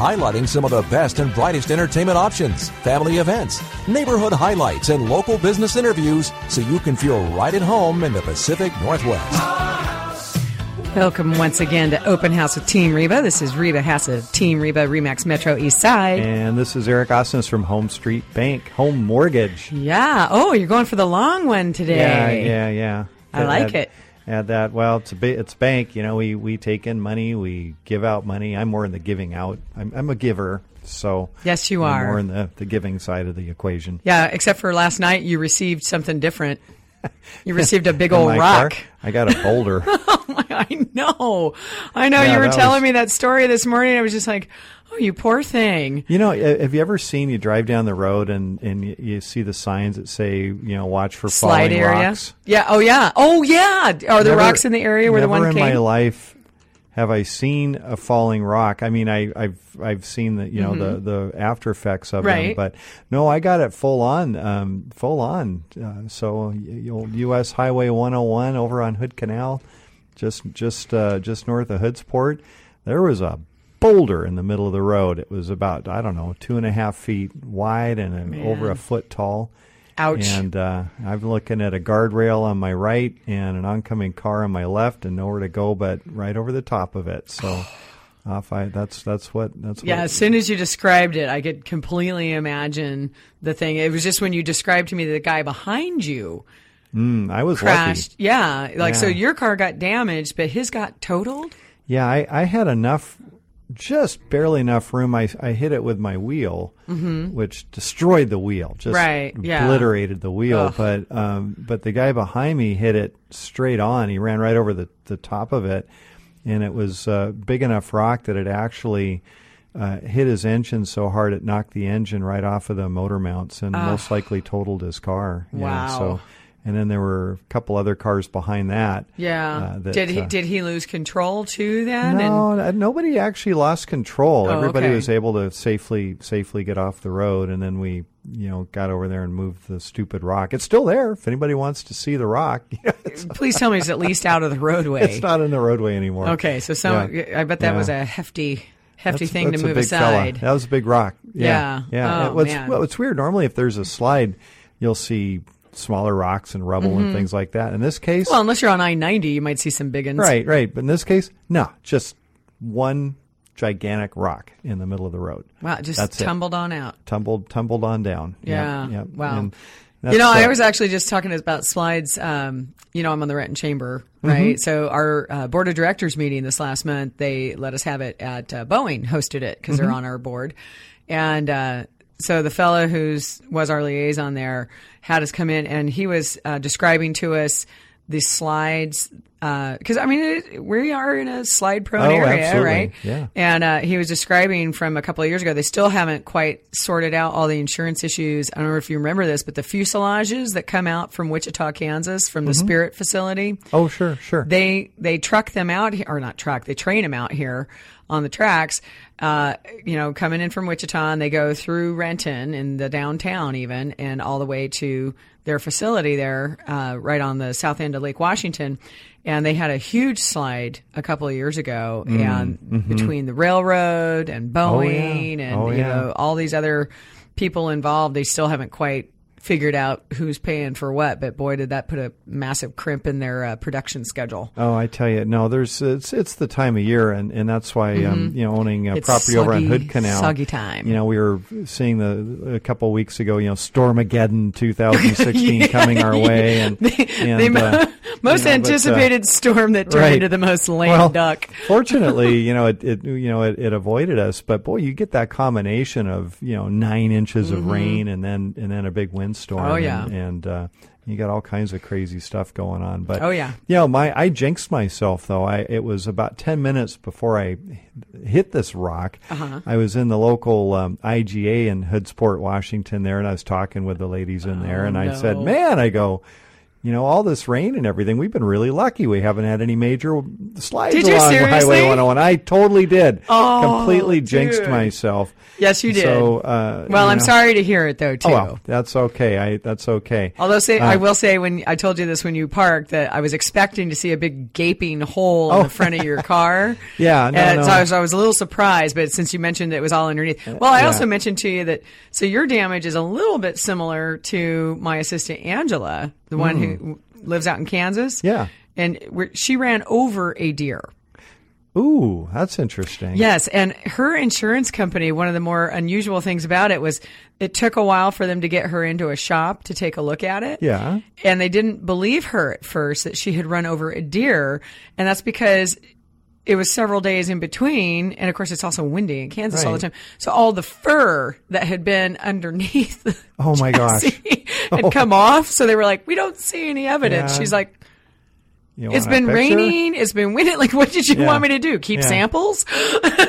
highlighting some of the best and brightest entertainment options, family events, neighborhood highlights, and local business interviews so you can feel right at home in the Pacific Northwest. Welcome once again to Open House with Team Reba. This is Reba Haas of Team Reba Remax Metro East Side. And this is Eric Osnes from Home Street Bank, Home Mortgage. Yeah. Oh, you're going for the long one today. Yeah, yeah, yeah. I like it. Add that. Well, it's a ba- it's bank. You know, we we take in money, we give out money. I'm more in the giving out. I'm, I'm a giver, so yes, you I'm are more in the the giving side of the equation. Yeah, except for last night, you received something different. You received a big old rock. Car, I got a boulder. oh my, I know, I know. Yeah, you were telling was... me that story this morning. I was just like, Oh, you poor thing. You know, have you ever seen you drive down the road and, and you, see the signs that say, you know, watch for Slide falling area? rocks? Yeah. Oh, yeah. Oh, yeah. Are there rocks in the area where the one Never in came? my life have I seen a falling rock. I mean, I, have I've seen the you know mm-hmm. the the after effects of right. them, but no, I got it full on, um, full on. Uh, so U.S. Highway 101 over on Hood Canal, just just uh, just north of Hoodsport, there was a boulder in the middle of the road. It was about I don't know two and a half feet wide and over a foot tall. Ouch! And uh, I'm looking at a guardrail on my right and an oncoming car on my left, and nowhere to go but right over the top of it. So. off I that's that's what that's yeah what, as soon as you described it I could completely imagine the thing it was just when you described to me the guy behind you mm, I was crashed lucky. yeah like yeah. so your car got damaged but his got totaled yeah I, I had enough just barely enough room. I, I hit it with my wheel, mm-hmm. which destroyed the wheel, just right, yeah. obliterated the wheel. Ugh. But um, but the guy behind me hit it straight on. He ran right over the, the top of it, and it was a big enough rock that it actually uh, hit his engine so hard it knocked the engine right off of the motor mounts and most likely totaled his car. Wow. Yeah, so and then there were a couple other cars behind that. Yeah. Uh, that, did he uh, did he lose control too? Then no, and... nobody actually lost control. Oh, Everybody okay. was able to safely safely get off the road, and then we you know got over there and moved the stupid rock. It's still there if anybody wants to see the rock. Please tell me it's at least out of the roadway. It's not in the roadway anymore. Okay, so some Yeah. I bet that Yeah. was a hefty hefty That's- thing that's to move aside. Fella. That was a big rock. Yeah, Yeah. yeah. Oh, It- well, it's weird. Normally, if there's a slide, you'll see smaller rocks and rubble and things like that. In this case, Mm-hmm. Well, unless you're on I ninety, you might see some big ones. Right, right. But in this case, no, just one gigantic rock in the middle of the road. Wow, it just That's it. tumbled on out. Tumbled, tumbled on down. Yeah. Yep, yep. Wow. You know, I was actually just talking about slides. Um, you know, I'm on the Renton Chamber, Mm-hmm. right? So our uh, board of directors meeting this last month, they let us have it at uh, Boeing, hosted it because Mm-hmm. they're on our board, and uh, so the fellow who's was our liaison there had us come in, and he was uh, describing to us the slides because I mean it, we are in a slide prone Oh, area, absolutely. right? Yeah. And uh, he was describing from a couple of years ago, they still haven't quite sorted out all the insurance issues. I don't know if you remember this, but the fuselages that come out from Wichita, Kansas, from the Spirit facility, Oh, sure, sure. they they truck them out here, or not truck, they train them out here on the tracks. Uh, you know, coming in from Wichita, and they go through Renton in the downtown, even, and all the way to their facility there, uh, right on the south end of Lake Washington. And they had a huge slide a couple of years ago, and between the railroad and Boeing and Oh, you yeah. know all these other people involved, they still haven't quite figured out who's paying for what. But boy, did that put a massive crimp in their uh, production schedule. Oh, I tell you, no. There's it's it's the time of year, and, and that's why um, you know owning a Mm-hmm. It's property over on Hood Canal, soggy time. You know, we were seeing the a couple of weeks ago, you know, Stormageddon 2016 coming our way, and, and the uh, most you know, but, uh, anticipated storm that turned right. into the most lame well, duck. fortunately, you know, it, it you know it, it avoided us. But boy, you get that combination of you know nine inches of rain and then and then a big windstorm. Mm-hmm. Oh, yeah. and, and uh, you got all kinds of crazy stuff going on. But Oh, yeah. you know, my I jinxed myself though. I it was about ten minutes before I hit this rock. Uh-huh. I was in the local um, IGA in Hoodsport, Washington, there, and I was talking with the ladies in there, and I said, Oh, "Man," I go. You know, all this rain and everything, we've been really lucky. We haven't had any major slides Did along? Highway 101. I totally did. Oh, Completely jinxed dude. myself. Yes, you did. So, uh, well, I'm know- sorry to hear it though too. Oh, well, that's okay. I that's okay. Although say I Uh, will say when I told you this when you parked that I was expecting to see a big gaping hole in Oh. the front of your car. Yeah, no, and no. so I was, I was a little surprised, but since you mentioned it was all underneath, well, I yeah. also mentioned to you that so your damage is a little bit similar to my assistant Angela, the one who lives out in Kansas. Yeah. and she ran over a deer. Ooh, that's interesting. Yes, and her insurance company, one of the more unusual things about it was it took a while for them to get her into a shop to take a look at it. Yeah. And they didn't believe her at first that she had run over a deer, and that's because it was several days in between, and of course it's also windy in Kansas all the time. So all the fur that had been underneath Oh, my gosh. had come off. So they were like, "We don't see any evidence." Yeah. She's like, You it's been raining. It's been windy. Like, what did you Yeah. want me to do? Keep Yeah. samples?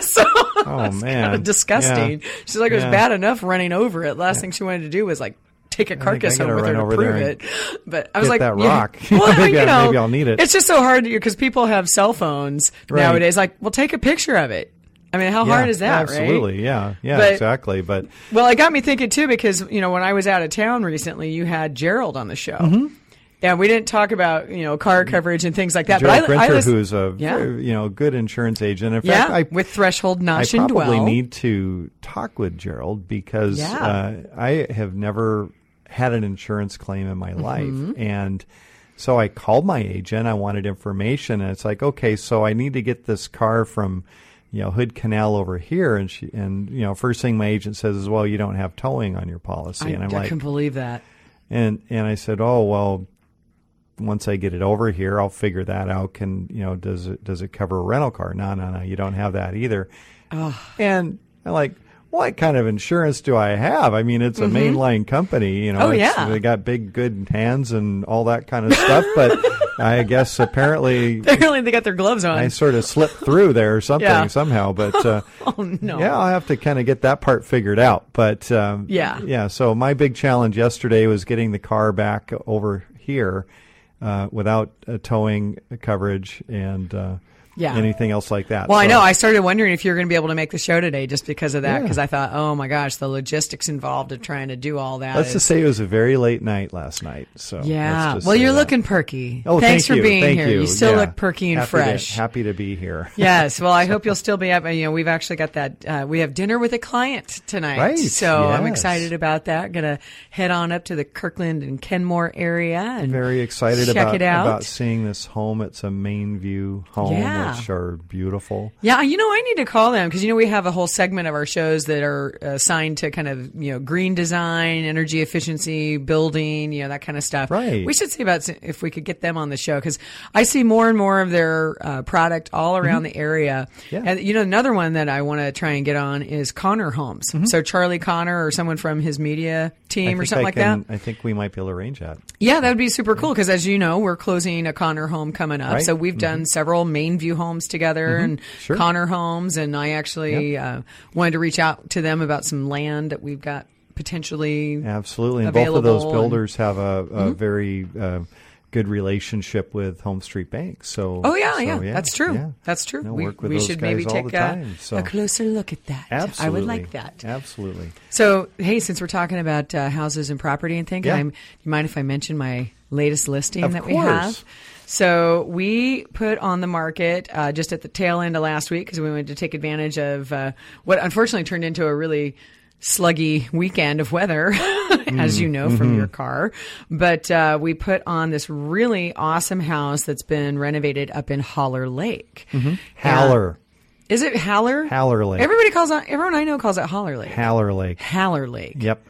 so Oh man, kind of disgusting. She's like, it was bad enough running over it. Last thing she wanted to do was like take a carcass home with her to prove it. But I was like, that yeah. rock. Well, Maybe you I- know, maybe I'll need it. It's just so hard because people have cell phones Right. nowadays. Like, well, take a picture of it. I mean, how Yeah, hard is that? right? Absolutely, yeah, yeah, But- exactly. But Well, it got me thinking too because you know when I was out of town recently, you had Gerald on the show. Mm-hmm. Yeah, we didn't talk about you know car coverage and things like that. Gerald but I, I Grinter, listen- who's a Yeah. you know good insurance agent. In yeah I with threshold I notch and probably dwell. need to talk with Gerald because Yeah. uh, I have never had an insurance claim in my Mm-hmm. life, and so I called my agent. I wanted information, and it's like, okay, so I need to get this car from you know Hood Canal over here, and she and you know first thing my agent says is, well, you don't have towing on your policy, I, and I'm I like, can believe that. and and I said, "Oh well, once I get it over here, I'll figure that out. Can you know does it does it cover a rental car? No, no, no, you don't have that either." And I'm like, "What kind of insurance do I have? I mean, it's a mainline company, you know. Mm-hmm. Oh, yeah. they got big good hands and all that kind of stuff." But I guess apparently. Apparently, they got their gloves on. I sort of slipped through there or something Yeah. somehow, but uh, oh no! yeah, I'll have to kind of get that part figured out. But um, Yeah. yeah. So my big challenge yesterday was getting the car back over here uh, without uh, towing coverage and uh, Yeah. anything else like that. Well, I know. I started wondering if you were going to be able to make the show today just because of that. Yeah. Because I thought, oh my gosh, the logistics involved of trying to do all that. Let's is- just say it was a very late night last night. So yeah. Well, you're that. looking perky. Oh, Thanks thank for you. being Thank here. You, still Yeah. look perky and happy fresh. To, happy to be here. yes. Well, I hope you'll still be up. You know, we've actually got that. Uh, we have dinner with a client tonight. Right, So I'm excited about that. Going to head on up to the Kirkland and Kenmore area and Very excited check about it out. about seeing this home. It's a MainVue home, Yeah. Which are beautiful. Yeah, you know, I need to call them because you know we have a whole segment of our shows that are assigned to kind of you know green design, energy efficiency, building, you know that kind of stuff. Right. We should see about if we could get them on the show because I see more and more of their uh, product all around the area. Mm-hmm. Yeah. And you know, another one that I want to try and get on is Conner Homes. So Charlie Conner or someone from his media Mm-hmm. Team or something I like can, that. I think we might be able to arrange that. Yeah, that would be super cool because, as you know, we're closing a Conner home coming up. Right. So we've done several MainVue homes together and Sure. Conner homes, and I actually uh, wanted to reach out to them about some land that we've got potentially. Absolutely, and both of those available and- builders have a, a very uh, good relationship with Home Street Bank. So, Oh yeah, so, yeah, that's true. yeah. That's true. No, we we should maybe take a, time, so. a closer look at that. Absolutely, I would like that. Absolutely. So, hey, since we're talking about uh, houses and property and things, Yeah. I'm, do you mind if I mention my latest listing Of that we have? So we put on the market uh, just at the tail end of last week because we wanted to take advantage of uh, what unfortunately turned into a really sluggy weekend of weather, as you know from your car. But uh, we put on this really awesome house that's been renovated up in Holler Lake. Haller, Is it Haller? Haller Lake. Everybody calls it. Everyone I know calls it Holler Lake. Haller Lake. Haller Lake. Yep.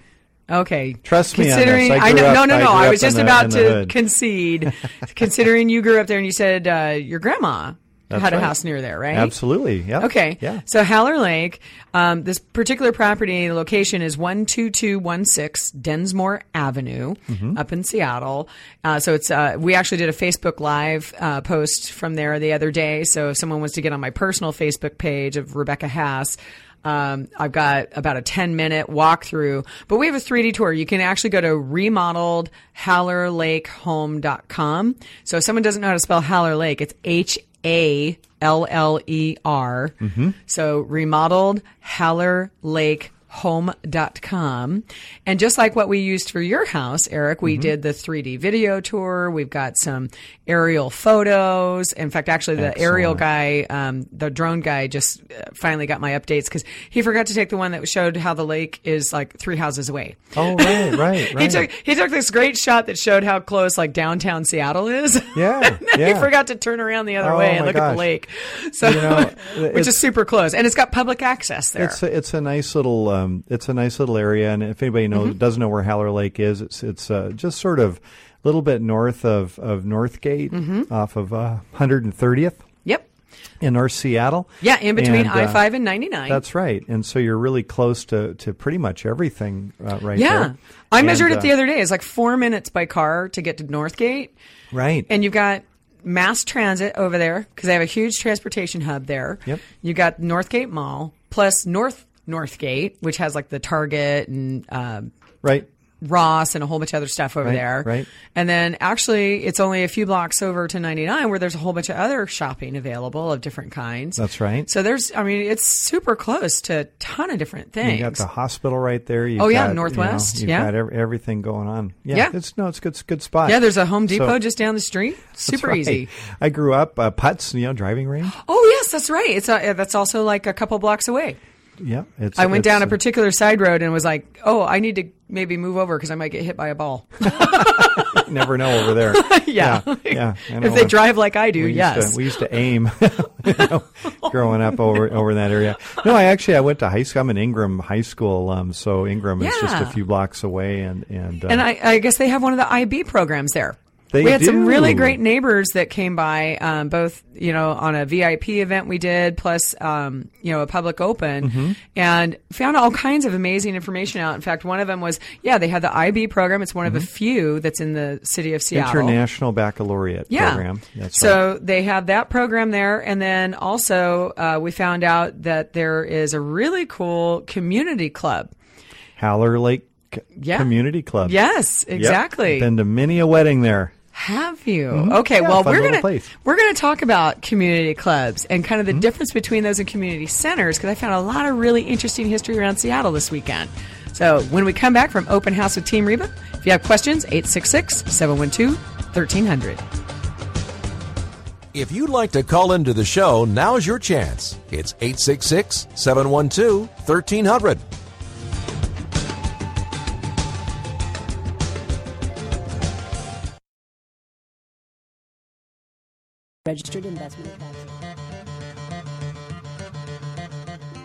Okay. Trust me. Considering, I grew know, up- no, no, no. grew I was just the- about to concede. considering you grew up there and you said uh, your grandma That's had a house near there, right? Absolutely. Yep. Okay. Yeah. So Haller Lake, um, this particular property location is one two two one six Densmore Avenue Mm-hmm. up in Seattle. Uh, so it's uh, we actually did a Facebook Live uh, post from there the other day. So if someone wants to get on my personal Facebook page of Rebecca Haas. Um, I've got about a 10 minute walkthrough, but we have a 3D tour. You can actually go to remodeled hallerlakehome.com. So if someone doesn't know how to spell Haller Lake, it's H A L L E R. So remodeled Haller Lake home.com. And just like what we used for your house, Eric, we did the 3D video tour. We've got some aerial photos. In fact, actually, the aerial guy, um, the drone guy, just uh, finally got my updates because he forgot to take the one that showed how the lake is like three houses away. Oh, right, right, He took he took this great shot that showed how close like downtown Seattle is. Yeah, then he forgot to turn around the other Oh, way and look at the lake. So, You know, which is super close, and it's got public access there. It's a, it's a nice little um, it's a nice little area, and if anybody knows Mm-hmm. doesn't know where Haller Lake is, it's it's uh, just sort of a little bit north of of Northgate, Mm-hmm. off of uh, 130th yep. in North Seattle. Yeah, in between uh, I five and ninety nine. That's right, and so you're really close to, to pretty much everything uh, right yeah. there. I And, measured uh, it the other day. It's like four minutes by car to get to Northgate, Right, and you've got mass transit over there because they have a huge transportation hub there. Yep. You got Northgate Mall plus North Northgate, which has like the Target and um, right. Ross and a whole bunch of other stuff over Right, there. right. And then actually, it's only a few blocks over to 99 where there's a whole bunch of other shopping available of different kinds. That's right. So there's, I mean, it's super close to a ton of different things. You got the hospital right there. You've Oh, yeah, got, you know, Northwest, yeah. got ev- everything going on. Yeah, Yeah. it's no, it's a good, it's good spot. yeah, there's a Home Depot So- just down the street. Super right. easy. I grew up uh, Puetz, you know, driving range. Oh yes, that's right. It's a, that's also like a couple blocks away. Yeah, it's. I went it's, down a uh, particular side road and was like, "Oh, I need to maybe move over because I might get hit by a ball." never know over there. yeah, yeah. yeah if they drive like I do, we yes. to, we used to aim you know, growing up over over in that area. No, I actually I went to high school. I'm an Ingraham High School alum, so Ingraham is just a few blocks away, and and, uh, And I, I guess they have one of the IB programs there. They we had some really great neighbors that came by, um, both you know on a VIP event we did, plus um, you know a public open, Mm-hmm. and found all kinds of amazing information out. In fact, one of them was yeah they had the IB program. It's one of a few that's in the city of Seattle. Mm-hmm. International Baccalaureate yeah. program. That's so right. they have that program there, and then also uh, we found out that there is a really cool community club. Howler Lake Yeah. Community Club. Yes, Yep. exactly. Been to many a wedding there. Have you? Okay, Mm-hmm. Yeah, well we're gonna place. we're gonna talk about community clubs and kind of Mm-hmm. the difference between those and community centers because I found a lot of really interesting history around Seattle this weekend. So when we come back from Open House with Team Reba, if you have questions, 866-712-1300. If you'd like to call into the show, now's your chance. It's 866 712 1300. Registered investment advisor.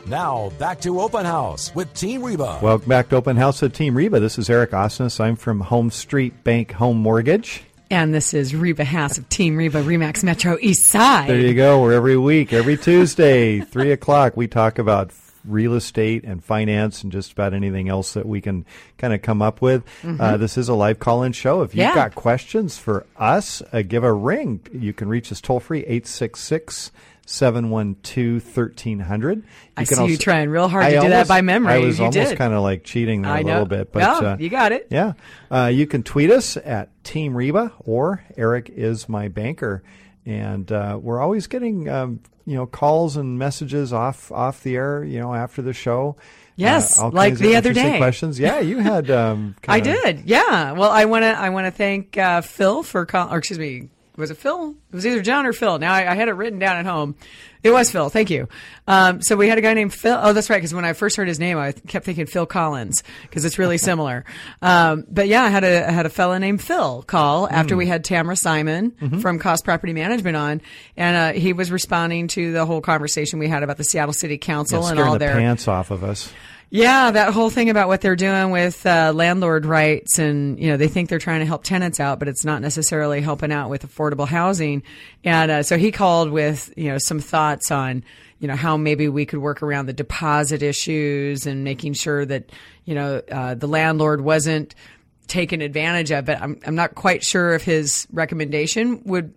Now, back to Open House with Team Reba. Welcome back to Open House with Team Reba. This is Eric Osnes. I'm from Home Street Bank Home Mortgage. And this is Reba Haas of Team Reba Remax Metro East Side. There you go. We're every week, every Tuesday, three o'clock. We talk about real estate and finance and just about anything else that we can kind of come up with. Uh, this is a live call-in show. If you've Mm-hmm. Yeah. got questions for us, uh, give a ring. You can reach us toll free eight six six. 712 1300. I see you trying real hard I to do that by memory. I was You almost kind of like cheating there I a know. little bit, but No, uh, you got it. yeah. Uh, you can tweet us at Team Reba or Eric is my banker. And uh, we're always getting um, you know calls and messages off off the air, you know, after the show. Yes, all like the other day. Questions? Yeah, you had. Um, I did. Yeah. Well, I want to. I want to thank uh, Phil for. Call, or excuse me. Was it Phil? It was either John or Phil. Now I, I had it written down at home. It was Phil. Thank you. Um, so we had a guy named Phil. Oh, that's right. Because when I first heard his name, I kept thinking Phil Collins because it's really similar. Um, but yeah, I had a I had a fella named Phil call after Hmm. we had Tamara Simon Mm-hmm. from Cost Property Management on, and uh, he was responding to the whole conversation we had about the Seattle City Council Yeah, and all the their pants off of us. Yeah, that whole thing about what they're doing with uh, landlord rights, and you know they think they're trying to help tenants out, but it's not necessarily helping out with affordable housing. And uh, so he called with you know some thoughts on you know how maybe we could work around the deposit issues and making sure that you know uh, the landlord wasn't taken advantage of. But I'm I'm not quite sure if his recommendation would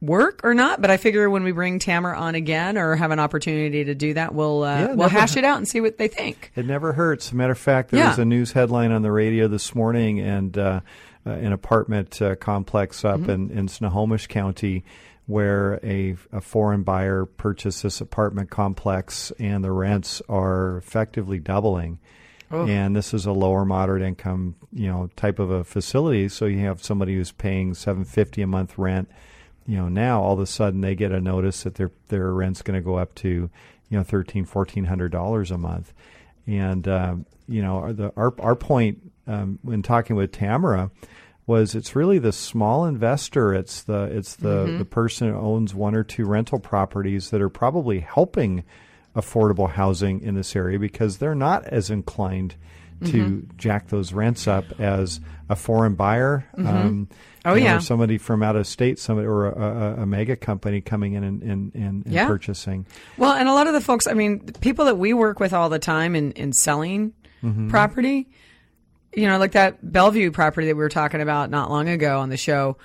work or not. But I figure when we bring Tamara on again or have an opportunity to do that, we'll uh, Yeah, we'll hash it out and see what they think. It never hurts. Matter of fact, there Yeah. was a news headline on the radio this morning, and uh, uh, an apartment uh, complex up Mm-hmm. in, in Snohomish County, where a, a foreign buyer purchased this apartment complex, and the rents are effectively doubling. And this is a lower moderate income, you know, type of a facility. So you have somebody who's paying seven fifty a month rent. You know, now all of a sudden they get a notice that their their rent's going to go up to, you know, thirteen fourteen hundred dollars a month. And um, you know, the, our our point um, when talking with Tamara was it's really the small investor. It's the it's the the person who owns one or two rental properties that are probably helping affordable housing in this area because they're not as inclined to mm-hmm. jack those rents up as a foreign buyer. Mm-hmm. Um, Oh, yeah. or somebody from out of state, somebody or a, a, a mega company coming in and, and, and, and Yeah. purchasing. Well, and a lot of the folks, I mean, people that we work with all the time in, in selling mm-hmm. property, you know, like that Bellevue property that we were talking about not long ago on the show,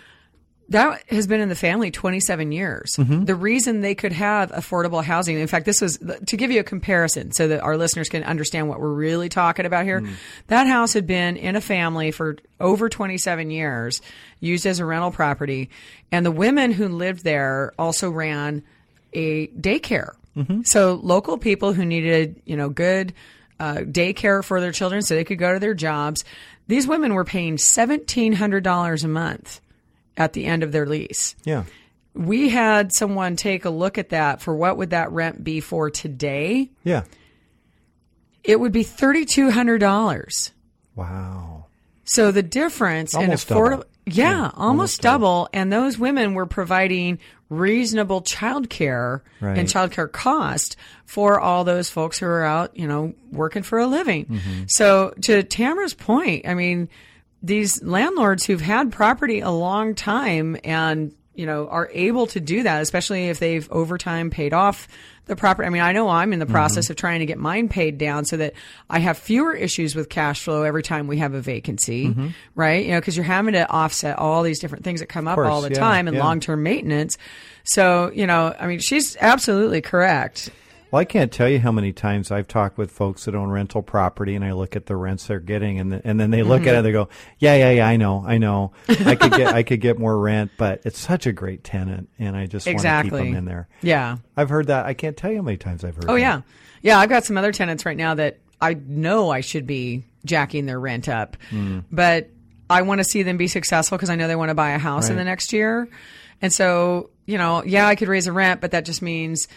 that has been in the family 27 years. Mm-hmm. The reason they could have affordable housing, in fact, this was to give you a comparison so that our listeners can understand what we're really talking about here. Mm. That house had been in a family for over 27 years, used as a rental property. And the women who lived there also ran a daycare. Mm-hmm. So local people who needed, you know, good uh, daycare for their children so they could go to their jobs. These women were paying $1,700 a month at the end of their lease. Yeah. We had someone take a look at that for what would that rent be for today? Yeah. It would be $3,200. Wow. So the difference Almost in affordable, double. yeah, almost, double. And those women were providing reasonable childcare Right. and childcare cost for all those folks who are out, you know, working for a living. Mm-hmm. So to Tamara's point, I mean, these landlords who've had property a long time and you know are able to do that especially if they've over time paid off the property. I mean i know i'm in the process mm-hmm. of trying to get mine paid down so that i have fewer issues with cash flow every time we have a vacancy mm-hmm. right? You know because you're having to offset all these different things that come up course, all the yeah, time and yeah. long-term maintenance. So you know i mean she's absolutely correct Well, I can't tell you how many times I've talked with folks that own rental property, and I look at the rents they're getting, and the, and then they look at Mm-hmm. it, and they go, "Yeah, yeah, yeah, I know, I know, I could get, I could get more rent, but it's such a great tenant, and I just want to keep them in there." yeah I've heard that. I can't tell you how many times I've heard. Oh that. yeah, yeah. I've got some other tenants right now that I know I should be jacking their rent up, Hmm. but I want to see them be successful because I know they want to buy a house in the next year, and so you know, yeah, I could raise a rent, but that just means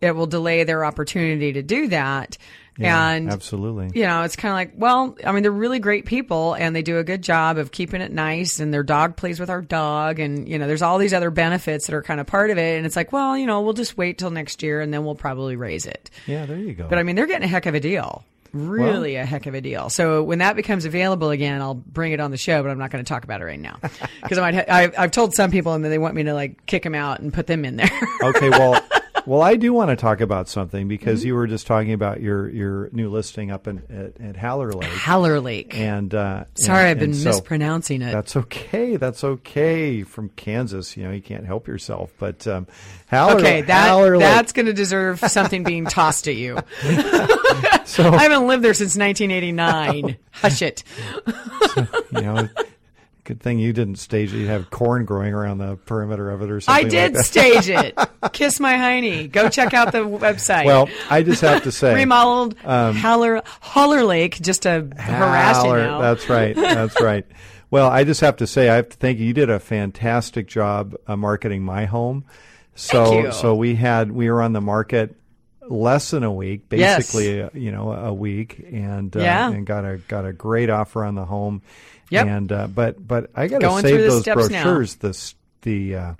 it will delay their opportunity to do that. Yeah, and absolutely. you know, it's kind of like, well, I mean, they're really great people and they do a good job of keeping it nice and their dog plays with our dog and, you know, there's all these other benefits that are kind of part of it. And it's like, well, you know, we'll just wait till next year and then we'll probably raise it. Yeah, there you go. But I mean, they're getting a heck of a deal. Really a heck of a deal. So when that becomes available again, I'll bring it on the show, but I'm not going to talk about it right now because I might. Ha- I, I've told some people, and then they want me to like kick them out and put them in there. okay, well, well, I do want to talk about something because Mm-hmm. you were just talking about your your new listing up in at, at Haller Lake, Haller Lake. and uh, Sorry, and- I've been so- mispronouncing it. That's okay. That's okay. From Kansas, you know, you can't help yourself. But um, Haller, Okay, that Haller Lake- that's going to deserve something being tossed at you. so I haven't lived there since 1989. Hush it. you know. Good thing you didn't stage it. You have corn growing around the perimeter of it or something. I did Like stage it. Kiss my hiney. Go check out the website. Well, I just have to say, remodeled Haller Haller Lake just to harass you now. That's right. That's right. Well, I just have to say, I have to thank you. You did a fantastic job uh, marketing my home. So, Thank you. so we had we were on the market less than a week, Yes. basically, uh, you know, a week, and uh, Yeah. and got a got a great offer on the home. Yep. And uh, but but I got to save those steps now. brochures. The the uh,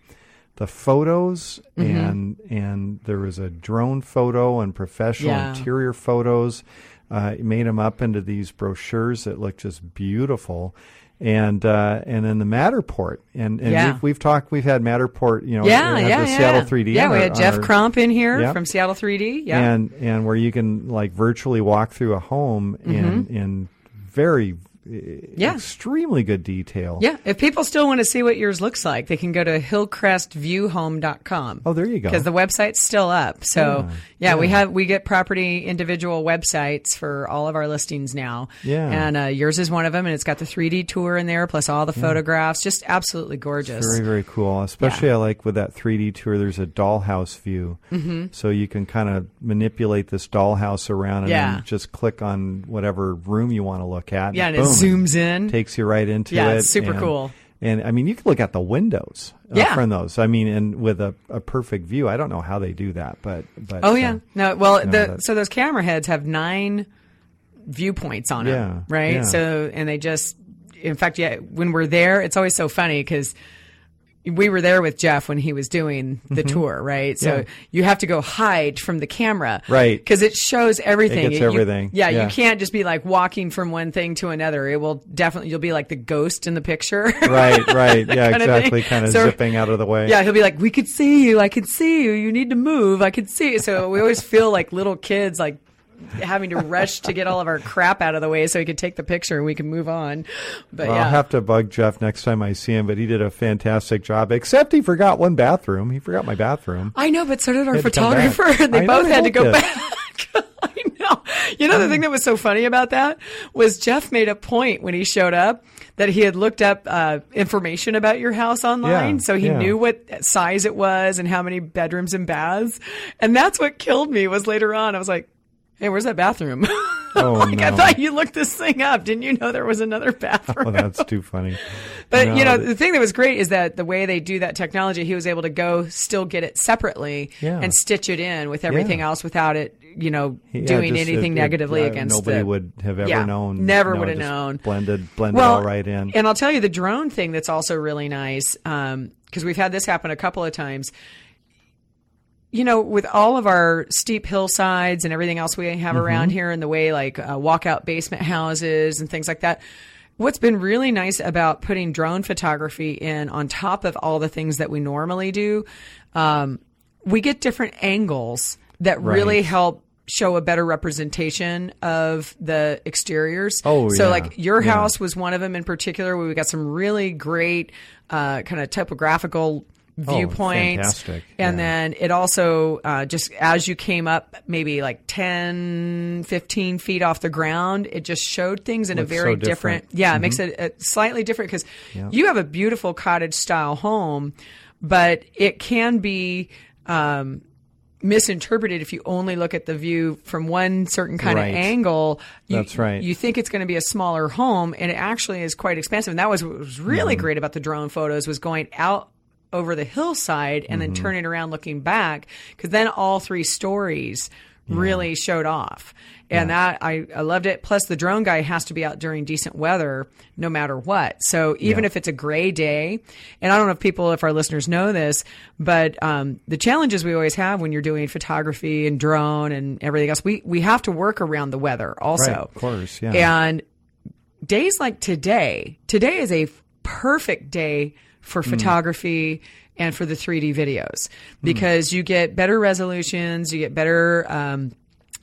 the photos Mm-hmm. and and there was a drone photo and professional Yeah. interior photos. Uh, made them up into these brochures that look just beautiful. And uh, and then the Matterport and, and Yeah. we've, we've talked we've had Matterport you know yeah, yeah, the yeah. Seattle 3D Yeah, we our- had Jeff our- Crump in here Yeah. from Seattle 3D. Yeah. and and where you can like virtually walk through a home Mm-hmm. in in very Yeah. extremely good detail. Yeah, if people still want to see what yours looks like, they can go to hillcrestviewhome.com. Oh, there you go. Because the website's still up. So, yeah, Yeah, we have we get property individual websites for all of our listings now. Yeah. And uh, yours is one of them and it's got the 3D tour in there plus all the photographs. Just absolutely gorgeous. Very, very cool. Especially I like with that 3D tour, there's a dollhouse view. Mm-hmm. So you can kind of manipulate this dollhouse around and Yeah. then just click on whatever room you want to look at. yeah, and it zooms in. takes you right into Yeah, it. it's super and, cool. And I mean, you can look at the windows uh, Yeah. from those. I mean, and with a, a perfect view. I don't know how they do that, but but Oh uh, yeah, no. Well, no, the that- so those camera heads have nine viewpoints on Yeah, them, right? yeah. So and they just, in fact, yeah. When we're there, it's always so funny because we were there with Jeff when he was doing the tour, right? So Mm-hmm. Yeah. you have to go hide from the camera, Right. Because it shows everything. gets You- everything. yeah, Yeah. you can't just be like walking from one thing to another. It will definitely. You'll be like the ghost in the picture, Right, right, yeah, kind of exactly. Kind of So- zipping out of the way. yeah, he'll be like, "We could see you. I could see you. You need to move. I could see." You. So we always feel like little kids, like having to rush to get all of our crap out of the way so he could take the picture and we can move on. But Well, yeah, I'll have to bug Jeff next time I see him, but he did a fantastic job. Except he forgot one bathroom. He forgot my bathroom. I know, but so did our photographer. They I both had to go looked back. I know. You know the thing that was so funny about that was Jeff made a point when he showed up that he had looked up uh, information about your house online, Yeah, so he yeah. knew what size it was and how many bedrooms and baths. And that's what killed me was later on. I was like, "Hey, where's that bathroom?" Oh, like I thought you looked this thing up. Didn't you know there was another bathroom? Oh, that's too funny. But you know, the thing that was great is that the way they do that technology, he was able to go still get it separately Yeah. and stitch it in with everything Yeah. else without it, you know, Yeah, doing just, uh, anything it- it- negatively yeah, against nobody the, would have ever known. never No, would have known. Blended, blended well, all right in. And I'll tell you the drone thing that's also really nice um, because we've had this happen a couple of times. You know, with all of our steep hillsides and everything else we have Mm-hmm. around here, and the way like uh, walkout basement houses and things like that, what's been really nice about putting drone photography in on top of all the things that we normally do, um, we get different angles that really help show a better representation of the exteriors. Oh, so yeah. like your Yeah. house was one of them in particular where we got some really great uh, kind of topographical viewpoints Oh, and Yeah. then it also uh, just as you came up maybe like 10 15 feet off the ground it just showed things in Looks a very so different. Mm-hmm. yeah it makes it uh, slightly different because Yeah. you have a beautiful cottage style home but it can be um, misinterpreted if you only look at the view from one certain kind Right. of angle. You, That's right. You think it's going to be a smaller home, and it actually is quite expensive. And that was what was really Mm-hmm. great about the drone photos was going out over the hillside and Mm-hmm. then turning around looking back because then all three stories really showed off. And that I, I loved it. Plus, the drone guy has to be out during decent weather no matter what. So even Yeah. if it's a gray day, and I don't know if people, if our listeners know this, but um, the challenges we always have when you're doing photography and drone and everything else, we we have to work around the weather also. Right, of course, yeah. And days like today, today is a perfect day for Hmm. photography and for the 3D videos because you get better resolutions, you get better um,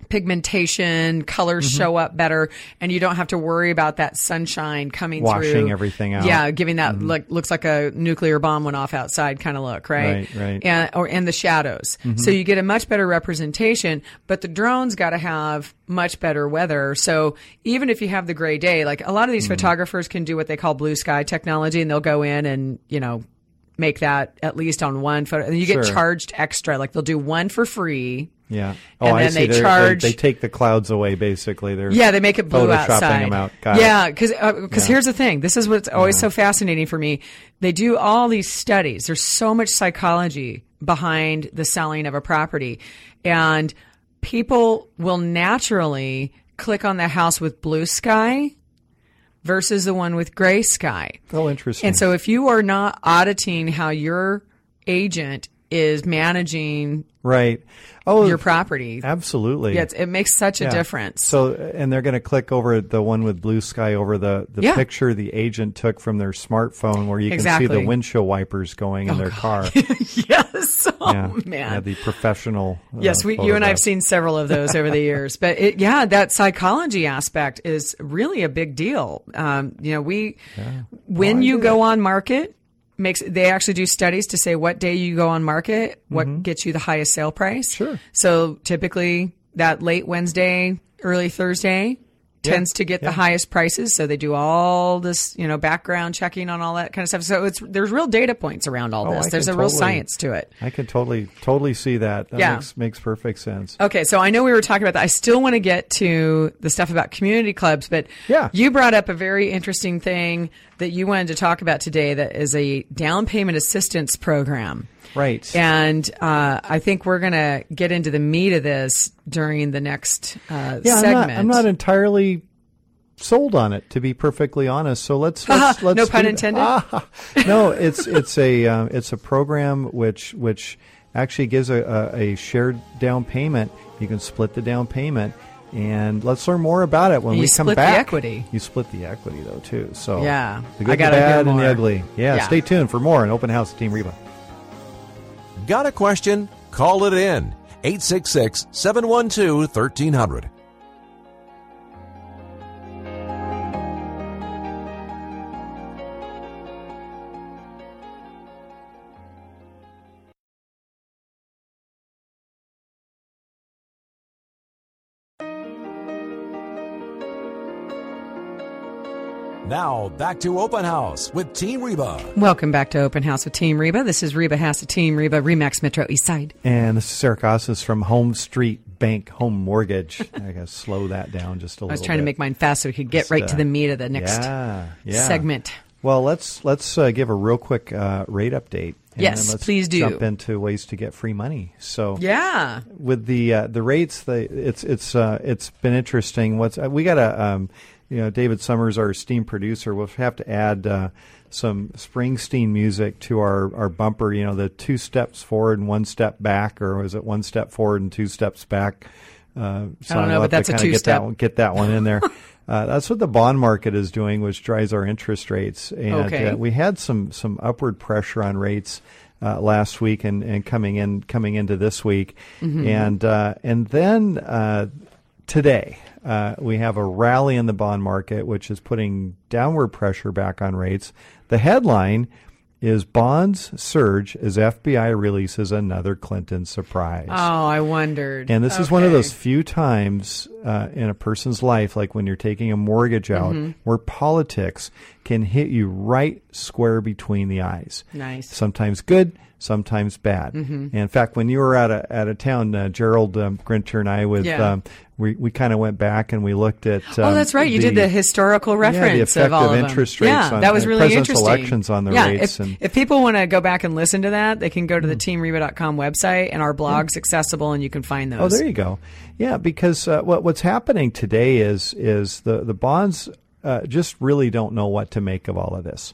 pigmentation, colors Mm-hmm. show up better, and you don't have to worry about that sunshine coming through, Washing through. everything out. Yeah, giving that look looks like a nuclear bomb went off outside kind of look, right? Right, Mm-hmm. right. And or and the shadows. So you get a much better representation, but the drones got to have much better weather. So even if you have the gray day, like a lot of these Mm-hmm. photographers can do what they call blue sky technology and they'll go in and, you know, make that at least on one photo. And you get Sure. charged extra. Like they'll do one for free. Yeah. Oh, and I then see. they charge- They, take the clouds away, basically. They're Yeah, they make it blue outside. them out. Got yeah, because because uh, Yeah. here's the thing. This is what's always so fascinating for me. They do all these studies. There's so much psychology behind the selling of a property, and people will naturally click on the house with blue sky versus the one with gray sky. Oh, interesting. And so if you are not auditing how your agent is managing Right. Oh, your property. absolutely. Yeah, it's, it makes such a Yeah. difference. So, and they're going to click over the one with blue sky over the, the Yeah. picture the agent took from their smartphone where you can see the windshield wipers going in their car. yes. Oh yeah. man. Yeah, the professional. uh, Yes, we, you and I have seen several of those over the years, but it, yeah, that psychology aspect is really a big deal. Um, you know, we when you go on market makes they actually do studies to say what day you go on market, what gets you the highest sale price. Mm-hmm. Sure. So typically that late Wednesday, early Thursday tends to get yeah. the highest prices. So they do all this, you know, background checking on all that kind of stuff. So it's there's real data points around all Oh, this. I There's a can real science to it. I can totally, totally see that. That Yeah. makes, makes perfect sense. Okay, so I know we were talking about that. I still want to get to the stuff about community clubs, but Yeah. you brought up a very interesting thing that you wanted to talk about today that is a down payment assistance program. Right. And uh, I think we're going to get into the meat of this during the next uh, yeah, I'm segment. not, I'm not entirely sold on it to be perfectly honest. So let's let's, let's No pun intended? Ah, no, it's it's a um, it's a program which which actually gives a, a, a shared down payment. You can split the down payment. And let's learn more about it when And we you come split the back. equity. You split the equity though too. So Yeah. the I good, the gotta hear bad, and the ugly. Yeah, Yeah. Stay tuned for more on Open House Team Reba. Got a question? Call it in. 866 712 1300. Now, back to Open House with Team Reba. Welcome back to Open House with Team Reba. This is Reba Haas of Team Reba, Remax Metro East Side. And this is Eric Osnes from Home Street Bank Home Mortgage. I gotta slow that down just a little. I was trying to make mine fast so we could get Just, right to uh, the meat of the next yeah, yeah. segment. Well, let's let's uh, give a real quick uh, rate update. And Yes, please do. Jump into ways to get free money. So Yeah. with the uh, the rates, the it's it's uh, it's been interesting. What's uh, we got a um, you know David Summers, our esteemed producer. We'll have to add uh, some Springsteen music to our our bumper. You know, the two steps forward and one step back, or was it one step forward and two steps back? Uh, so I don't know, but that's a kinda get two-step. that one, get that one in there. Uh, that's what the bond market is doing, which drives our interest rates. And Okay. uh, we had some some upward pressure on rates uh, last week and, and coming in coming into this week, Mm-hmm. and uh, and then uh, today uh, we have a rally in the bond market, which is putting downward pressure back on rates. The headline is bonds surge as FBI releases another Clinton surprise. Oh, I wondered. And this is one of those few times uh, in a person's life, like when you're taking a mortgage out, Mm-hmm. where politics can hit you right square between the eyes. Nice. Sometimes good, sometimes bad. Mm-hmm. In fact, when you were out of, out of town, uh, Gerald um, Grinter and I, with Yeah. um, we we kind of went back and we looked at. Oh, um, that's right. You did the historical reference yeah, the effect of all of them. interest rates yeah, on that was really interesting. elections on the yeah, rates. If, and, if people want to go back and listen to that, they can go to the teamreba.com website and our blog's accessible and you can find those. Oh, there you go. Yeah, because uh, what what's happening today is is the the bonds uh, just really don't know what to make of all of this,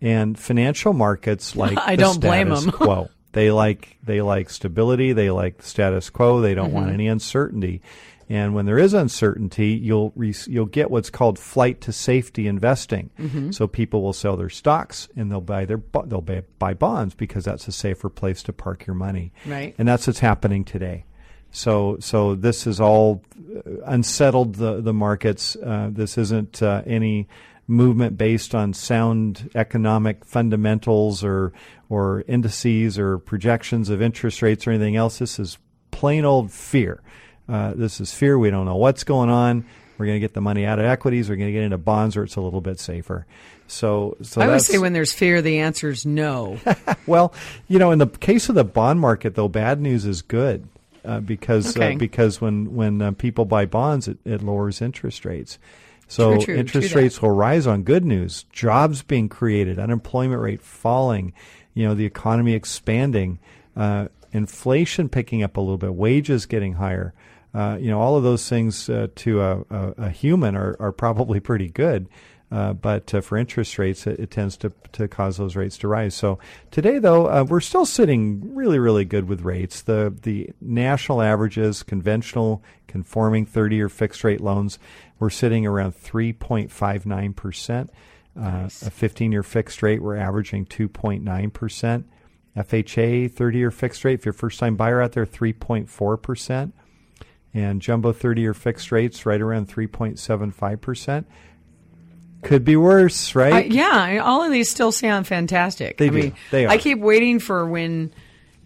and financial markets like I the don't blame them. quo. They like they like stability. They like the status quo. They don't Mm-hmm. want any uncertainty. And when there is uncertainty, you'll re- you'll get what's called flight to safety investing. Mm-hmm. So people will sell their stocks and they'll buy their bo- they'll buy, buy bonds because that's a safer place to park your money. Right. And that's what's happening today. So so this is all uh, unsettled the the markets. Uh, this isn't uh, any movement based on sound economic fundamentals or or indices or projections of interest rates or anything else. This is plain old fear. Uh, this is fear. We don't know what's going on. We're going to get the money out of equities. We're going to get into bonds where it's a little bit safer. So, so I always say when there's fear, the answer is no. well, you know, in the case of the bond market, though, bad news is good uh, because Okay. uh, because when when uh, people buy bonds, it, it lowers interest rates. So True, true, interest true that. rates will rise on good news, jobs being created, unemployment rate falling, you know, the economy expanding, uh, inflation picking up a little bit, wages getting higher. Uh, you know, all of those things uh, to a, a, a human are, are probably pretty good. Uh, but uh, for interest rates, it, it tends to, to cause those rates to rise. So today, though, uh, we're still sitting really, really good with rates. The the national averages, conventional conforming 30 year fixed rate loans, we're sitting around 3.59 percent. Uh, a 15 year fixed rate, we're averaging 2.9 percent. FHA 30 year fixed rate, if you're a first time buyer out there, 3.4 percent. And jumbo 30 year fixed rates right around 3.75 percent. Could be worse, right? I, yeah, all of these still sound fantastic. They I do. mean, They I keep waiting for when,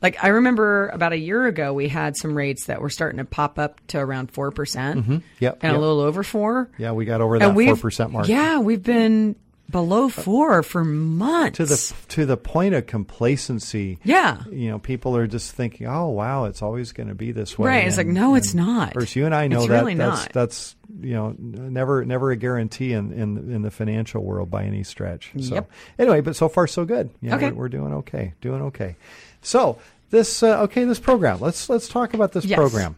like, I remember about a year ago we had some rates that were starting to pop up to around four percent, Mm-hmm. Yep, and yep. a little over four. Yeah, we got over that four percent mark. Yeah, we've been below four for months. to the to the point of complacency. Yeah. you know, people are just thinking, "Oh, wow, it's always going to be this way." Right, it's like, no, it's not. Of course, you and I know It's that really that's not. that's you know never never a guarantee in in in the financial world by any stretch. So Yep. anyway, but so far so good. Know, Okay. we're, we're doing okay, doing okay. So this uh, okay, this program. Let's let's talk about this Yes. program.